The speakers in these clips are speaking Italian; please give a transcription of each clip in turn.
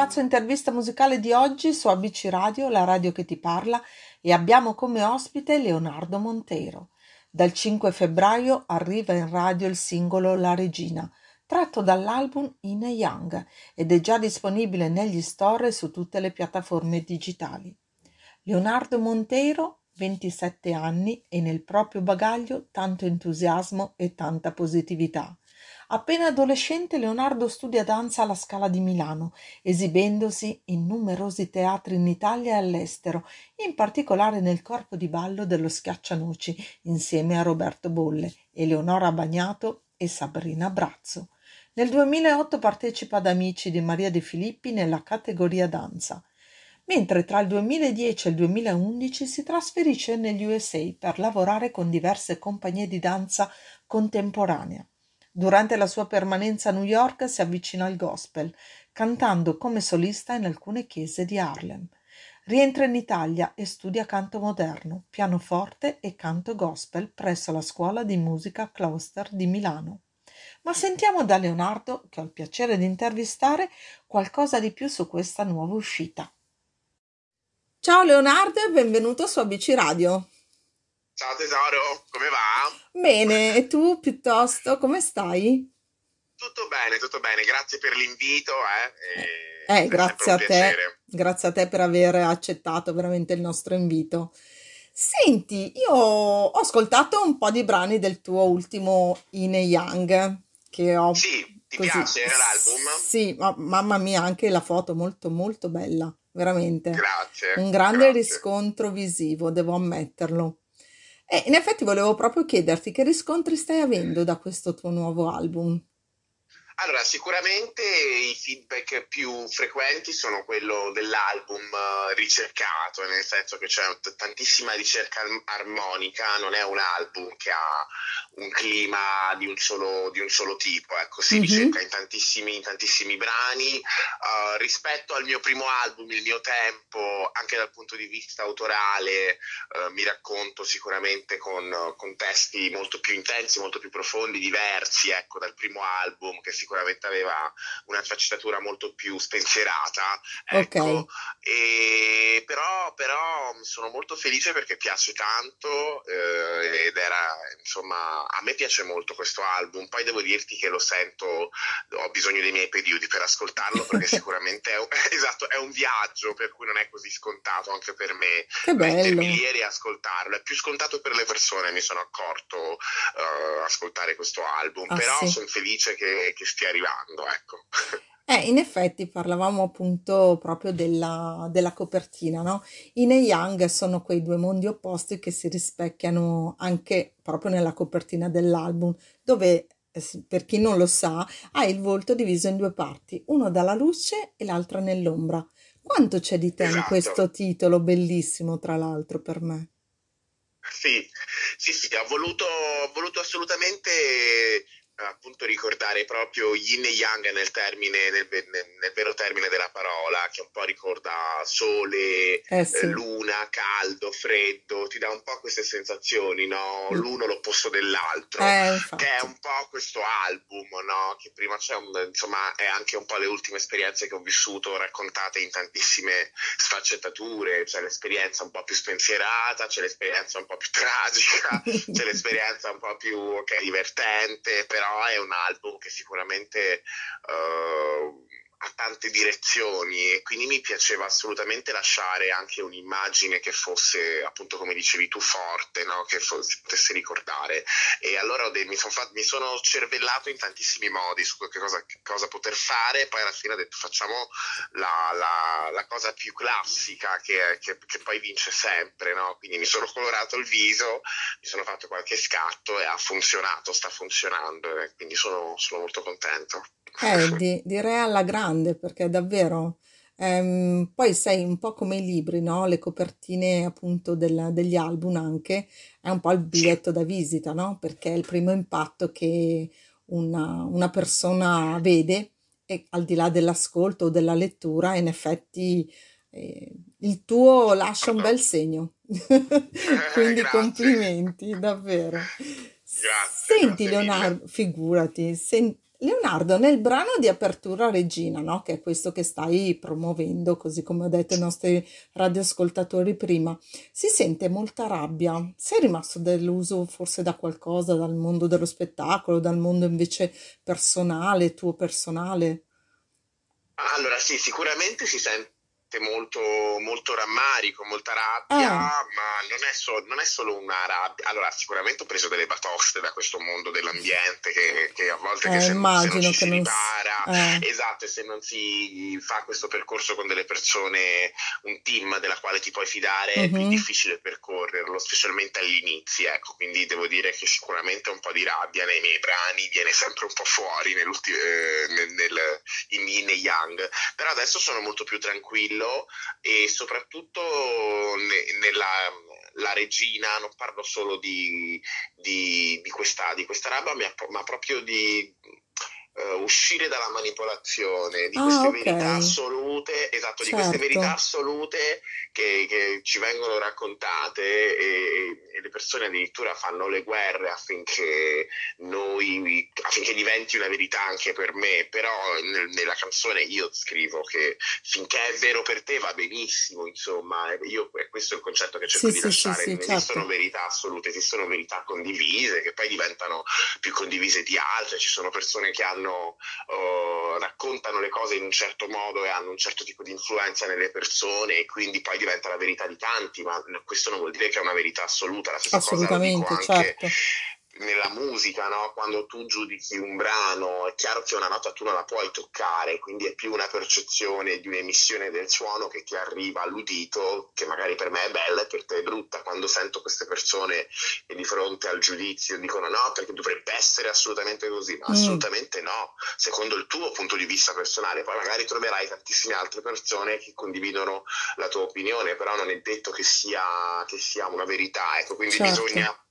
spazio intervista musicale di oggi su ABC Radio, la radio che ti parla, e abbiamo come ospite Leonardo Monteiro. Dal 5 febbraio arriva in radio il singolo La Regina, tratto dall'album In Young ed è già disponibile negli store e su tutte le piattaforme digitali. Leonardo Monteiro, 27 anni e nel proprio bagaglio tanto entusiasmo e tanta positività. Appena adolescente Leonardo studia danza alla Scala di Milano, esibendosi in numerosi teatri in Italia e all'estero, in particolare nel corpo di ballo dello Schiaccianoci, insieme a Roberto Bolle, Eleonora Bagnato e Sabrina Brazzo. Nel 2008 partecipa ad Amici di Maria De Filippi nella categoria danza mentre tra il 2010 e il 2011 si trasferisce negli USA per lavorare con diverse compagnie di danza contemporanea. Durante la sua permanenza a New York si avvicina al gospel, cantando come solista in alcune chiese di Harlem. Rientra in Italia e studia canto moderno, pianoforte e canto gospel presso la scuola di musica Closter di Milano. Ma sentiamo da Leonardo, che ho il piacere di intervistare, qualcosa di più su questa nuova uscita. Ciao Leonardo e benvenuto su ABC Radio. Ciao tesoro, come va? Bene, e tu piuttosto come stai? Tutto bene, tutto bene, grazie per l'invito. Eh, eh grazie a te, grazie a te per aver accettato veramente il nostro invito. Senti, io ho ascoltato un po' di brani del tuo ultimo In a Young, che ho... Sì, ti così, piace l'album? Sì, ma, mamma mia, anche la foto molto molto bella, veramente. Grazie. Un grande grazie. riscontro visivo, devo ammetterlo. E in effetti volevo proprio chiederti che riscontri stai avendo da questo tuo nuovo album. Allora, sicuramente i feedback più frequenti sono quello dell'album eh, ricercato, nel senso che c'è tantissima ricerca armonica, non è un album che ha un clima di un solo, di un solo tipo, ecco, si mm-hmm. ricerca in tantissimi, in tantissimi brani. Uh, rispetto al mio primo album, Il mio tempo, anche dal punto di vista autorale, uh, mi racconto sicuramente con, con, testi molto più intensi, molto più profondi, diversi, ecco, dal primo album che sicuramente aveva una sfaccettatura molto più spensierata, ecco. Okay. E, però, però sono molto felice perché piace tanto eh, ed era, insomma, a me piace molto questo album, poi devo dirti che lo sento, ho bisogno dei miei periodi per ascoltarlo perché sicuramente è un, esatto, è un viaggio per cui non è così scontato anche per me che mettermi lì e riascoltarlo, è più scontato per le persone, mi sono accorto uh, ascoltare questo album, ah, però sì. sono felice che, che stia arrivando, ecco. Eh, in effetti parlavamo appunto proprio della, della copertina, no? In e Yang sono quei due mondi opposti che si rispecchiano anche proprio nella copertina dell'album, dove eh, per chi non lo sa, ha il volto diviso in due parti, uno dalla luce e l'altra nell'ombra. Quanto c'è di te esatto. in questo titolo, bellissimo tra l'altro per me? Sì, sì, sì, ho voluto, ho voluto assolutamente appunto ricordare proprio yin e yang nel termine, nel, nel, nel, vero termine della parola, che un po' ricorda sole, eh sì. luna, caldo, freddo, ti dà un po' queste sensazioni, no? L'uno l'opposto dell'altro, eh, che è un po' questo album, no? Che prima c'è un, insomma, è anche un po' le ultime esperienze che ho vissuto raccontate in tantissime sfaccettature, c'è l'esperienza un po' più spensierata, c'è l'esperienza un po' più tragica, c'è l'esperienza un po' più okay, divertente, però è un album che sicuramente uh, ha tante direzioni e quindi mi piaceva assolutamente lasciare anche un'immagine che fosse appunto come dicevi tu forte no? che fosse, potesse ricordare e allora mi, son fatto, mi, sono cervellato in tantissimi modi su che cosa, che cosa, poter fare poi alla fine ho detto facciamo la, la, la cosa più classica che, che, che poi vince sempre no? quindi mi sono colorato il viso mi sono fatto qualche scatto e ha funzionato sta funzionando e quindi sono, sono molto contento eh, di, direi alla grande perché davvero ehm, poi sei un po' come i libri, no? Le copertine appunto del, degli album anche è un po' il biglietto da visita, no? Perché è il primo impatto che una, una persona vede e al di là dell'ascolto o della lettura, in effetti eh, il tuo lascia un bel segno. Quindi complimenti, davvero. Grazie, Senti grazie Leonardo, figurati, sen- Leonardo, nel brano di apertura Regina, no? Che è questo che stai promuovendo, così come ho detto ai nostri radioascoltatori prima, si sente molta rabbia. Sei rimasto deluso forse da qualcosa, dal mondo dello spettacolo, dal mondo invece personale, tuo personale? Allora sì, sicuramente si sente molto, molto rammarico, molta rabbia, Ah, ma non è, so- non è solo una rabbia. Allora, sicuramente ho preso delle batoste da questo mondo dell'ambiente che, che a volte che eh, se, se non immagino ci che si non... ripara, Eh, esatto, e se non si fa questo percorso con delle persone, un team della quale ti puoi fidare, è più mhm, difficile percorrerlo, specialmente all'inizio, ecco. Quindi devo dire che sicuramente un po' di rabbia nei miei brani viene sempre un po' fuori nell'ulti- eh, nel, nel, in Yin e Yang. Però adesso sono molto più tranquillo e soprattutto ne- nella la regina, non parlo solo di, di, di questa, di questa roba, ma, ma proprio di eh, uscire dalla manipolazione, di Ah, queste ok, verità assolute, esatto, di queste verità certo. assolute che, che ci vengono raccontate e, e le persone addirittura fanno le guerre affinché noi, affinché diventi una verità anche per me, però nel- nella canzone io scrivo che finché è vero per te va benissimo, insomma, io, questo è il concetto che Sì, cerco di sì, sì, lasciare, sì, esistono certo. verità assolute, esistono verità condivise che poi diventano più condivise di altre, ci sono persone che hanno, oh, raccontano le cose in un certo modo e hanno un certo tipo di influenza nelle persone e quindi poi diventa la verità di tanti, ma questo non vuol dire che è una verità assoluta, la stessa cosa Assolutamente, anche certo. Nella musica, no? Quando tu giudichi un brano, è chiaro che una nota tu non la puoi toccare, quindi è più una percezione di un'emissione del suono che ti arriva all'udito, che magari per me è bella e per te è brutta. Quando sento queste persone che di fronte al giudizio dicono no, perché dovrebbe essere assolutamente così, ma Mm, assolutamente no, secondo il tuo punto di vista personale. Poi magari troverai tantissime altre persone che condividono la tua opinione, però non è detto che sia, che sia una verità, ecco, quindi certo. bisogna...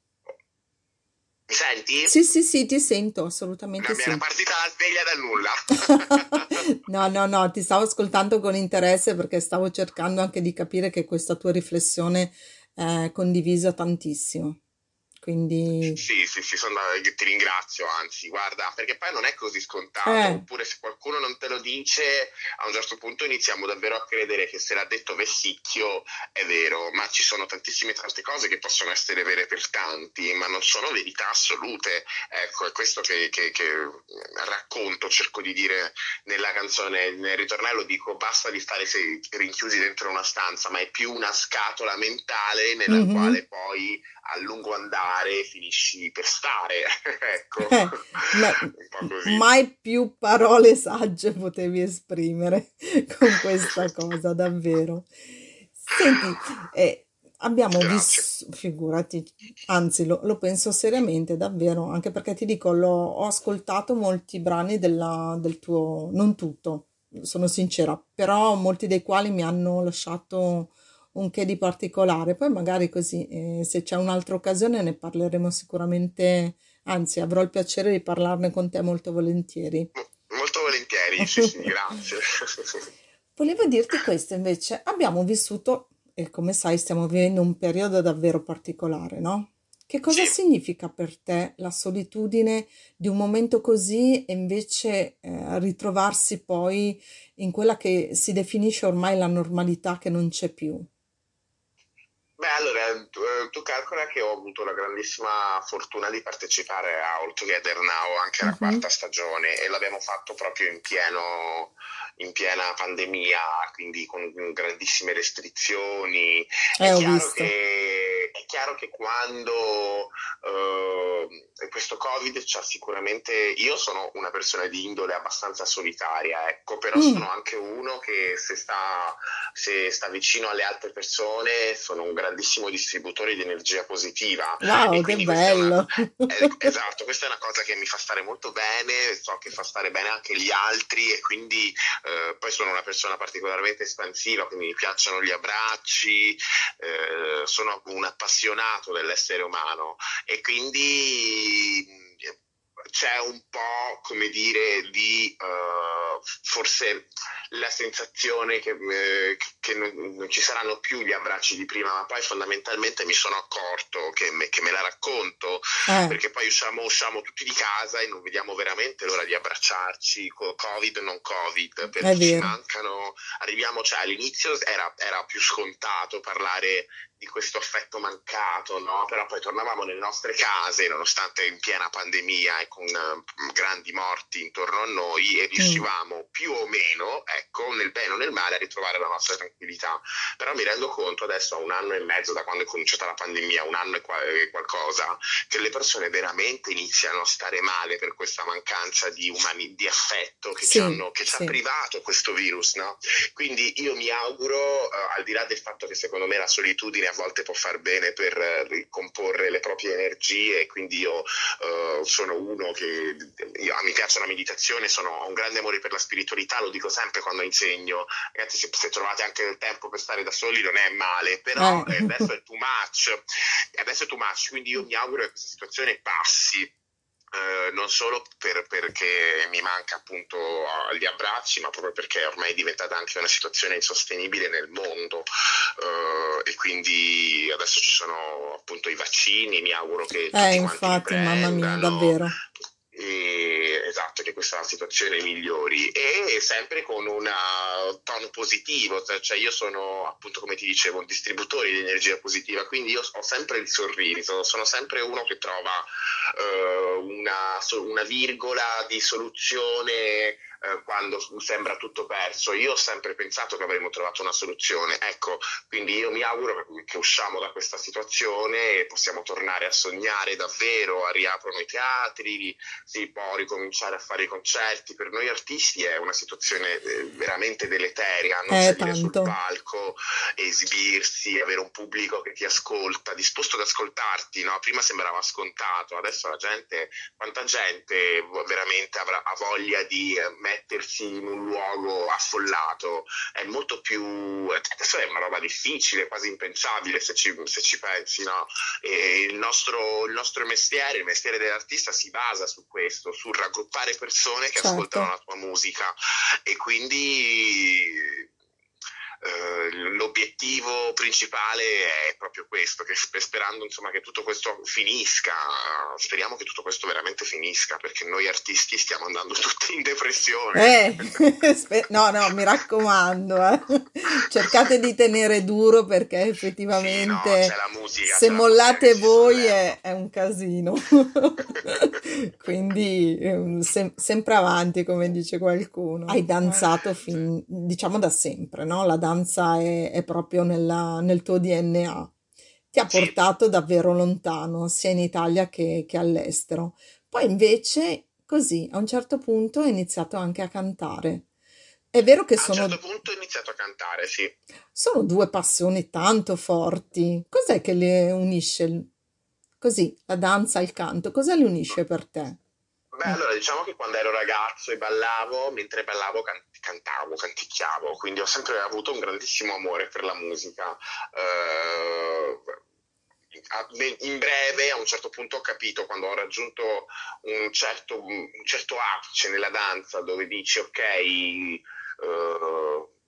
Senti? Sì, sì, sì, ti sento, assolutamente mi era sì. partita la sveglia dal nulla. No, no, no, ti stavo ascoltando con interesse perché stavo cercando anche di capire che questa tua riflessione è condivisa tantissimo. Quindi, Sì, sì, sì, sono ti ringrazio, anzi, guarda, perché poi non è così scontato, eh, oppure se qualcuno non te lo dice, a un certo punto iniziamo davvero a credere che se l'ha detto Vessicchio è vero, ma ci sono tantissime tante cose che possono essere vere per tanti, ma non sono verità assolute. Ecco, è questo che, che- che racconto, cerco di dire nella canzone, nel ritornello dico basta di stare rinchiusi dentro una stanza, ma è più una scatola mentale nella mhm. quale poi a lungo andare finisci per stare, ecco, Eh, mai più parole sagge potevi esprimere con questa cosa, davvero. Senti, eh, abbiamo visto, figurati, anzi lo, lo penso seriamente, davvero, anche perché ti dico, l'ho- ho ascoltato molti brani della- del tuo, non tutto, sono sincera, però molti dei quali mi hanno lasciato un che di particolare. Poi magari così, eh, se c'è un'altra occasione ne parleremo sicuramente, anzi avrò il piacere di parlarne con te molto volentieri. Mo- molto volentieri, sì, sì, grazie. Volevo dirti questo invece, abbiamo vissuto, e come sai stiamo vivendo un periodo davvero particolare, no? Che cosa Sì. significa per te la solitudine di un momento così e invece eh, ritrovarsi poi in quella che si definisce ormai la normalità che non c'è più? Allora, tu, eh, tu calcola che ho avuto la grandissima fortuna di partecipare a All Together Now, anche alla Mhm. quarta stagione, e l'abbiamo fatto proprio in pieno, in piena pandemia, quindi con grandissime restrizioni. È Eh, ho chiaro visto. che, è chiaro che quando eh, questo Covid ci ha sicuramente... Io sono una persona di indole abbastanza solitaria, ecco, però Mm, sono anche uno che se sta se sta vicino alle altre persone, sono un grandissimo distributore di energia positiva wow, che è una, bello! eh, esatto, questa è una cosa che mi fa stare molto bene, so che fa stare bene anche gli altri e quindi eh, poi sono una persona particolarmente espansiva, quindi mi piacciono gli abbracci, eh, sono un appassionato dell'essere umano e quindi c'è un po', come dire, di uh, forse la sensazione che, eh, che non, non, ci saranno più gli abbracci di prima, ma poi fondamentalmente mi sono accorto che me, che me la racconto, eh. perché poi usciamo, usciamo, tutti di casa e non vediamo veramente l'ora di abbracciarci, Covid non Covid, perché ci mancano, arriviamo, cioè all'inizio era, era più scontato parlare di questo affetto mancato, no? però poi tornavamo nelle nostre case, nonostante in piena pandemia e con uh, grandi morti intorno a noi, e mm. riuscivamo mm. più o meno, ecco, nel bene o nel male, a ritrovare la nostra tranquillità. Però mi rendo conto adesso, a un anno e mezzo da quando è cominciata la pandemia, un anno e, qua- qualcosa, che le persone veramente iniziano a stare male per questa mancanza di, umani- di affetto che, sì, ci, hanno, che sì. ci ha privato questo virus. No? Quindi io mi auguro, uh, al di là del fatto che secondo me la solitudine a volte può far bene per ricomporre le proprie energie, quindi io uh, sono uno che io, mi piace la meditazione, sono, ho un grande amore per la spiritualità, lo dico sempre quando insegno, ragazzi se, se trovate anche del tempo per stare da soli non è male, però eh. adesso è too much, adesso è too much, quindi io mi auguro che questa situazione passi eh, non solo per, perché mi manca appunto gli abbracci, ma proprio perché ormai è diventata anche una situazione insostenibile nel mondo eh, e quindi adesso ci sono appunto i vaccini, mi auguro che tutti eh, infatti, mamma mia, davvero. E, esatto, che questa situazione migliori e sempre con un tono positivo, cioè io sono appunto come ti dicevo un distributore di energia positiva, quindi io ho sempre il sorriso, sono sempre uno che trova uh, una, una virgola di soluzione eh, quando sembra tutto perso. Io ho sempre pensato che avremmo trovato una soluzione. Ecco, quindi io mi auguro che usciamo da questa situazione e possiamo tornare a sognare davvero, a riaprono i teatri, si può ricominciare a fare i concerti. Per noi artisti è una situazione eh, veramente deleteria, non eh, salire sul palco, esibirsi, avere un pubblico che ti ascolta, disposto ad ascoltarti. No? Prima sembrava scontato, adesso la gente, quanta gente veramente avrà, ha voglia di eh, mettersi in un luogo affollato è molto più adesso è una roba difficile quasi impensabile se ci, se ci pensi no? il nostro, il, nostro, mestiere il mestiere dell'artista si basa su questo su raggruppare persone che certo. ascoltano la tua musica e quindi eh, l'obiettivo principale è proprio questo, che sperando insomma, che tutto questo finisca, speriamo che tutto questo veramente finisca, perché noi artisti stiamo andando tutti in depressione. Eh, no, no, mi raccomando, eh. cercate di tenere duro perché effettivamente sì, no, musica, se mollate voi è, è, un casino. Quindi ehm, sem- sempre avanti, come dice qualcuno. Hai danzato fin, diciamo da sempre, no? La danza è, è proprio nella, nel tuo DNA. Ti ha portato davvero lontano, sia in Italia che, che all'estero. Poi invece, così, a un certo punto hai iniziato anche a cantare. È vero che a sono... A un certo punto ho iniziato a cantare, sì. Sono due passioni tanto forti. Cos'è che le unisce? Così, la danza e il canto, cosa le unisce per te? Beh, allora diciamo che quando ero ragazzo e ballavo, mentre ballavo can- cantavo, canticchiavo, quindi ho sempre avuto un grandissimo amore per la musica. Uh, in breve, a un certo punto ho capito, quando ho raggiunto un certo, un certo apice nella danza, dove dici ok, uh,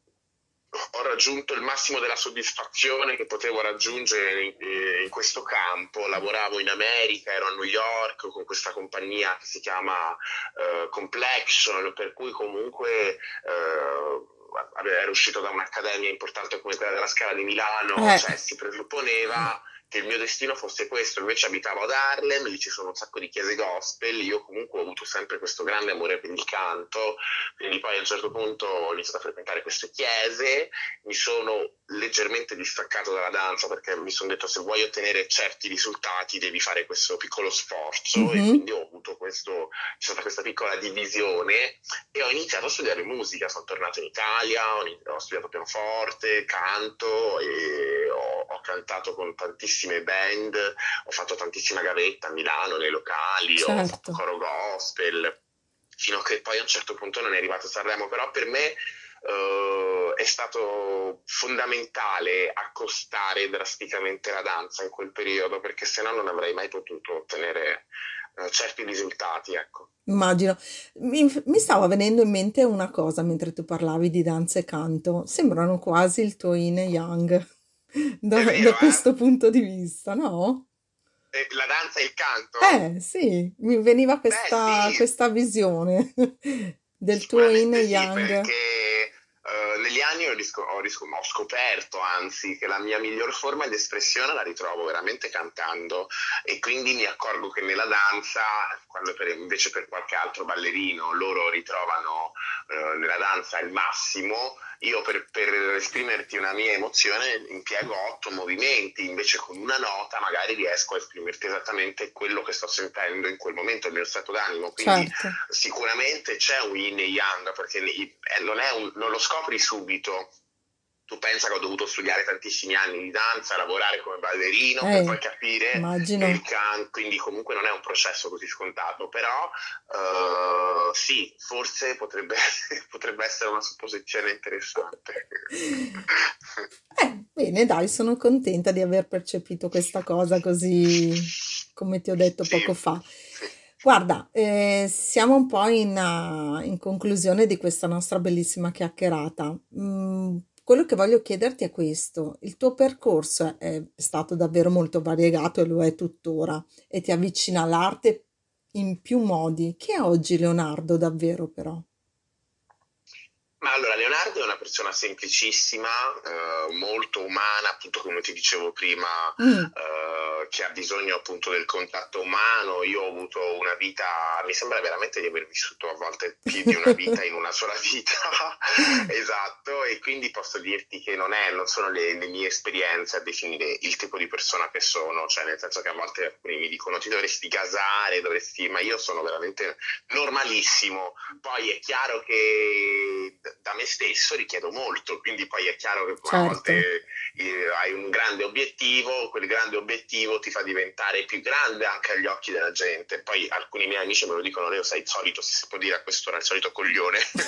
ho raggiunto il massimo della soddisfazione che potevo raggiungere in, eh, in, questo campo. Lavoravo in America, ero a New York con questa compagnia che si chiama uh, Complexion, per cui comunque uh, ero uscito da un'accademia importante come quella della Scala di Milano, eh. cioè si presupponeva che il mio destino fosse questo, invece abitavo ad Harlem, lì ci sono un sacco di chiese gospel, io comunque ho avuto sempre questo grande amore per il canto, quindi poi a un certo punto ho iniziato a frequentare queste chiese, mi sono leggermente distaccato dalla danza perché mi sono detto se vuoi ottenere certi risultati devi fare questo piccolo sforzo mm-hmm. e quindi ho avuto questo, c'è stata questa piccola divisione e ho iniziato a studiare musica, sono tornato in Italia, ho, ho studiato pianoforte, canto e ho, ho cantato con tantissimi tantissime band, ho fatto tantissima gavetta a Milano, nei locali, certo. ho fatto coro gospel, fino a che poi a un certo punto non è arrivato Sanremo, però per me uh, è stato fondamentale accostare drasticamente la danza in quel periodo, perché se no non avrei mai potuto ottenere eh, certi risultati, ecco. Immagino. Mi, mi stava venendo in mente una cosa mentre tu parlavi di danza e canto. Sembrano quasi il tuo yin e yang da, È da vero, eh? questo punto di vista, no? E La danza e il canto? Eh, sì, mi veniva Beh, questa, sì, questa visione del tuo yin e sì, yang. perché eh, negli anni ho, risco- ho risco- ho scoperto, anzi, che la mia miglior forma di espressione la ritrovo veramente cantando e quindi mi accorgo che nella danza, quando per- invece per qualche altro ballerino loro ritrovano eh, nella danza il massimo, io per, per esprimerti una mia emozione impiego otto movimenti, invece con una nota magari riesco a esprimerti esattamente quello che sto sentendo in quel momento, il mio stato d'animo. Quindi Certo, Sicuramente c'è un yin e yang perché eh, non, è un- non lo scopri subito. Tu pensa che ho dovuto studiare tantissimi anni di danza, lavorare come ballerino per eh, poi capire che il immagino. canto, quindi comunque non è un processo così scontato, però eh, sì, forse potrebbe, potrebbe essere una supposizione interessante. Eh, bene, dai, sono contenta di aver percepito questa cosa così, come ti ho detto Sì, poco fa. Guarda, eh, siamo un po' in, uh, in conclusione di questa nostra bellissima chiacchierata. Mm, quello che voglio chiederti è questo: il tuo percorso è, stato davvero molto variegato e lo è tuttora, e ti avvicina all'arte in più modi. Chi è oggi Leonardo davvero, però? Ma allora, Leonardo è una persona semplicissima, eh, molto umana, appunto come ti dicevo prima, Mm, eh, che ha bisogno appunto del contatto umano. Io ho avuto una vita, mi sembra veramente di aver vissuto a volte più di una vita in una sola vita, esatto, e quindi posso dirti che non è, non sono le, le mie esperienze a definire il tipo di persona che sono, cioè nel senso che a volte alcuni mi dicono ti dovresti casare, dovresti, ma io sono veramente normalissimo. Poi è chiaro che da me stesso richiedo molto, quindi poi è chiaro che a certo, volte eh, hai un grande obiettivo, quel grande obiettivo ti fa diventare più grande anche agli occhi della gente. Poi alcuni miei amici me lo dicono, Leo, sei il solito, se si può dire a quest'ora, il solito coglione.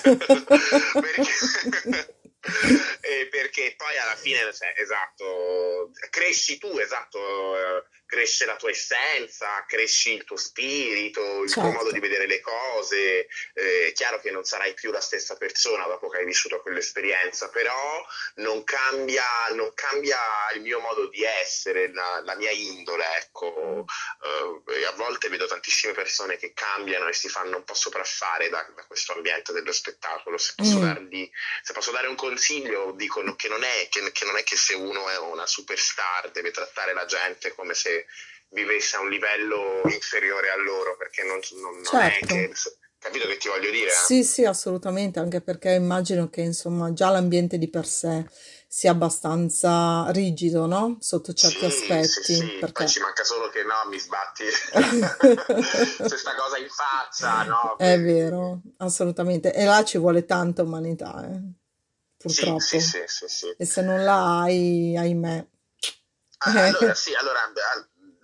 Perché... Eh, perché poi alla fine, cioè, esatto, cresci tu, esatto, eh, cresce la tua essenza, cresci il tuo spirito, il tuo modo di certo. vedere le cose. Eh, è chiaro che non sarai più la stessa persona dopo che hai vissuto quell'esperienza, però non cambia, non cambia il mio modo di essere, la, la mia indole, ecco. Eh, a volte vedo tantissime persone che cambiano e si fanno un po' sopraffare da, da questo ambiente dello spettacolo. Se posso Mm, dargli, se posso dare un consiglio, dicono che non è che, che non è che se uno è una superstar deve trattare la gente come se vivesse a un livello inferiore a loro, perché non, non- non è certo. che... Capito che ti voglio dire? Sì, sì, assolutamente, anche perché immagino che insomma già l'ambiente di per sé sia abbastanza rigido, no? Sotto certi Sì, sì, aspetti, sì, poi perché ci manca solo che no, mi sbatti questa cosa in faccia, no? è vero, assolutamente. E là ci vuole tanta umanità, eh, Sì, sì, purtroppo. sì, sì, sì. E se non la hai, ahimè. Ah, Allora, sì, allora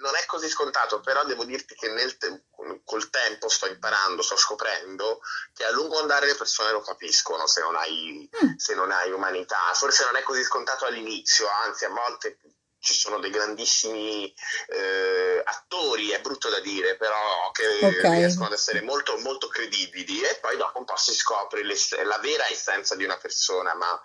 non è così scontato, però devo dirti che nel te- col tempo sto imparando, sto scoprendo che a lungo andare le persone lo capiscono se non hai, Mm, se non hai umanità. Forse non è così scontato all'inizio, anzi a volte ci sono dei grandissimi eh, attori, è brutto da dire, però che riescono ad essere molto, molto credibili e poi dopo un po' si scopre la vera essenza di una persona, ma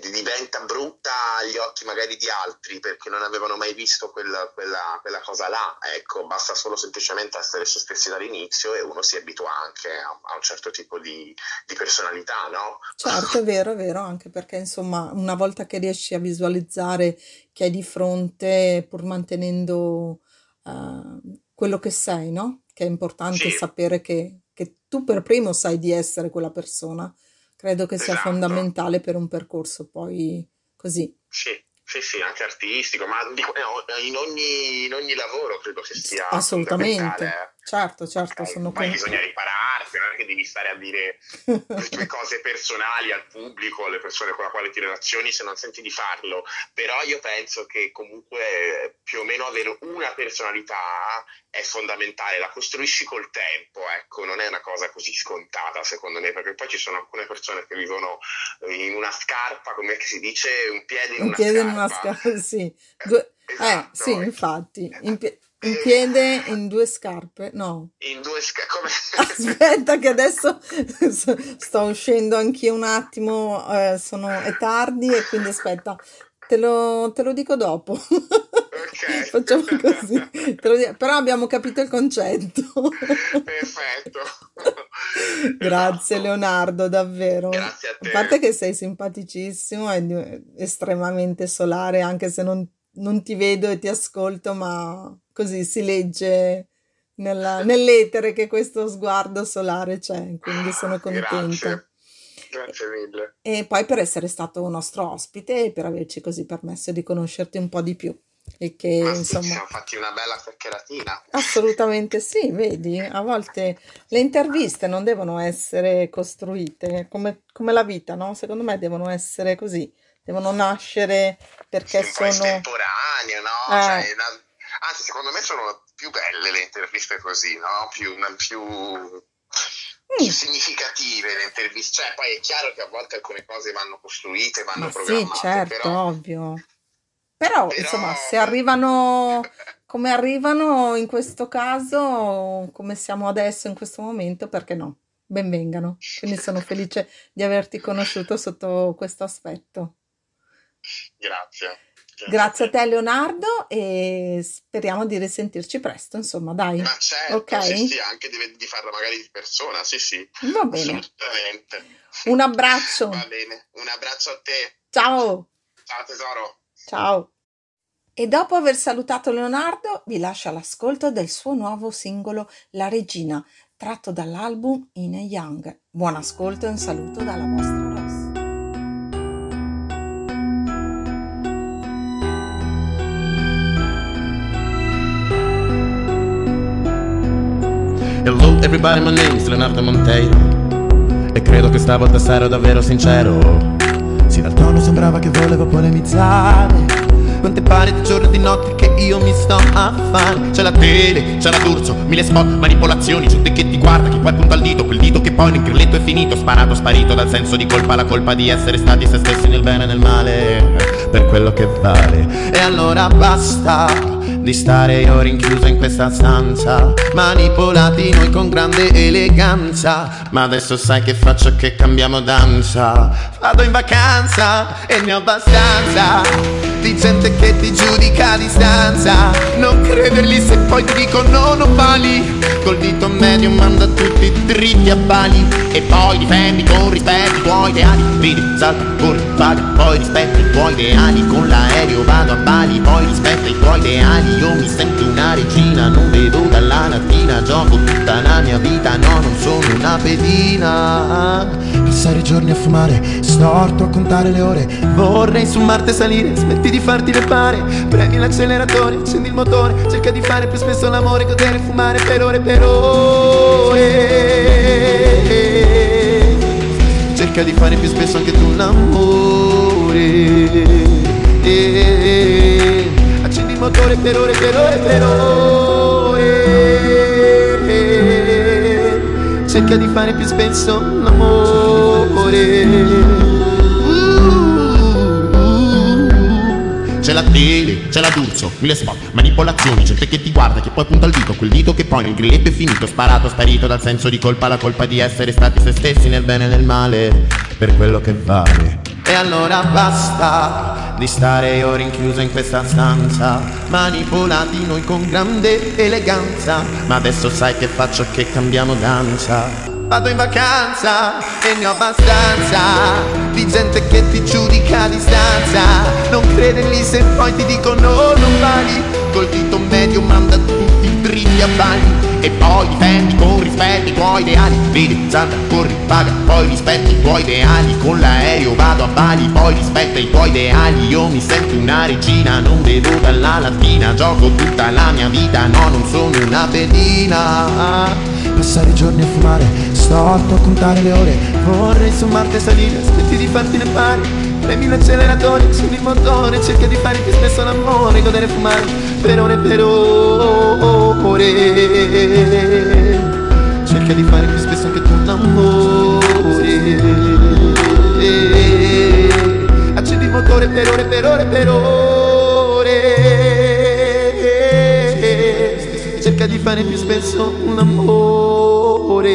diventa brutta agli occhi magari di altri perché non avevano mai visto quella, quella- quella cosa là. Ecco, basta solo semplicemente essere se stessi dall'inizio e uno si abitua anche a, a un certo tipo di, di personalità, no? certo, è vero, è vero, anche perché insomma una volta che riesci a visualizzare chi hai di fronte, pur mantenendo eh, quello che sei, no? Che è importante Sì, sapere che, che tu per primo sai di essere quella persona. Credo che sia esatto. fondamentale per un percorso poi così. Sì, sì, sì, anche artistico, ma eh, in ogni, in ogni lavoro credo che sia. Assolutamente. Eh. Certo, certo, Ok, sono poi con... bisogna ripararsi, non è che devi stare a dire le tue cose personali al pubblico, alle persone con le quali ti relazioni se non senti di farlo, però io penso che comunque eh, più o meno avere una personalità è fondamentale, la costruisci col tempo, ecco, non è una cosa così scontata secondo me, perché poi ci sono alcune persone che vivono eh, in una scarpa, come si dice, un piede in Un una piede in una scarpa. sì. Eh, Due... Eh, sì, Esatto, infatti. Eh, In pie- un piede in due scarpe, no. In due scarpe. Aspetta, che adesso sto uscendo anch'io un attimo. Eh, sono, è tardi e quindi aspetta, te lo, te lo dico dopo. Ok. Facciamo così. Però abbiamo capito il concetto. Perfetto. Grazie. Leonardo, davvero. Grazie a te. A parte che sei simpaticissimo e estremamente solare, anche se non, non ti vedo e ti ascolto, ma così si legge nella, nell'etere che questo sguardo solare c'è, quindi sono contenta. Grazie. Grazie mille. E poi per essere stato nostro ospite e per averci così permesso di conoscerti un po' di più. E che sì, insomma. Ci siamo fatti una bella chiacchieratina. Assolutamente sì, vedi, a volte le interviste non devono essere costruite come, come la vita, no? Secondo me devono essere così, devono nascere perché Sì, sono... estemporanee, no? Eh. Cioè, Anzi, secondo me sono più belle le interviste così, no? Più, più, più Mm, significative le interviste. Cioè, poi è chiaro che a volte alcune cose vanno costruite, vanno ma sì, programmate, certo, però... ovvio. Però, però... insomma, se arrivano come arrivano in questo caso, come siamo adesso in questo momento, perché no? Benvengano. Quindi sono felice di averti conosciuto sotto questo aspetto. Grazie. Grazie a te Leonardo e speriamo di risentirci presto, insomma, dai. Ma certo, Ok? sì, sì, anche di, di farla magari di persona, sì, sì, Va bene. assolutamente. Un abbraccio. Va bene, un abbraccio a te. Ciao. Ciao tesoro. Ciao. E dopo aver salutato Leonardo, vi lascio all'ascolto del suo nuovo singolo La Regina, tratto dall'album In a Young. Buon ascolto e un saluto dalla vostra everybody, my name is Leonardo Monteiro. E credo che stavolta sarò davvero sincero. Sì, dal tono sembrava che volevo polemizzare. Quante pare di giorno e di notte che io mi sto a fare? C'è la tele, c'è la d'urso, mille spot, manipolazioni Gente che ti guarda, che poi punta il dito Quel dito che poi nel grilletto è finito Sparato, sparito dal senso di colpa La colpa di essere stati se stessi nel bene e nel male. Per quello che vale. E allora basta di stare io rinchiuso in questa stanza. Manipolati noi con grande eleganza. Ma adesso sai che faccio che cambiamo danza. Vado in vacanza e ne ho abbastanza. Di gente che ti giudica a distanza. Non crederli se poi ti dico no, non vali. Col dito medio manda tutti dritti a bali. E poi difendi con rispetto i tuoi ideali. Ridi, salta, corri, paga Poi rispetti i tuoi ideali. Con l'aereo vado a Bali Poi rispetta i tuoi ideali Io mi sento una regina Non vedo dalla mattina Gioco tutta la mia vita No, non sono una pedina. Passare i giorni a fumare Storto a contare le ore Vorrei su Marte salire Smetti di farti le pare Premi l'acceleratore Accendi il motore Cerca di fare più spesso l'amore Godere fumare per ore per ore. Cerca di fare più spesso anche tu l'amore. Eh, Accendi il motore per ore, per ore, per ore Cerca di fare più spesso l'amore. C'è la tele, c'è la d'urso, mille spot, manipolazioni, gente che ti guarda, che poi punta il dito, quel dito che poi nel grilletto è finito, sparato, sparito dal senso di colpa, la colpa di essere stati se stessi nel bene e nel male, per quello che vale. E allora basta di stare io rinchiuso in questa stanza, manipolati noi con grande eleganza, ma adesso sai che faccio che cambiamo danza. Vado in vacanza e ne ho abbastanza Di gente che ti giudica a distanza. Non crederli se poi ti dicono non vali Col dito medio manda tutti bali E poi difendi con rispetto i tuoi ideali. Vedi, salta, corri, paga Poi rispetti i tuoi ideali. Con l'aereo vado a Bali Poi rispetta i tuoi ideali. Io mi sento una regina Non vedo dalla lattina Gioco tutta la mia vita No, non sono una pedina Passare i giorni a fumare, storto a contare le ore. Vorrei su Marte salire, smetti di farti le pari. Premi l'acceleratore, accendi il motore. Cerca di fare più spesso l'amore Godere fumare. Per ore per ore. Cerca di fare più spesso anche tu l'amore. Accendi il motore per ore, per ore, per ore fare più spesso un amore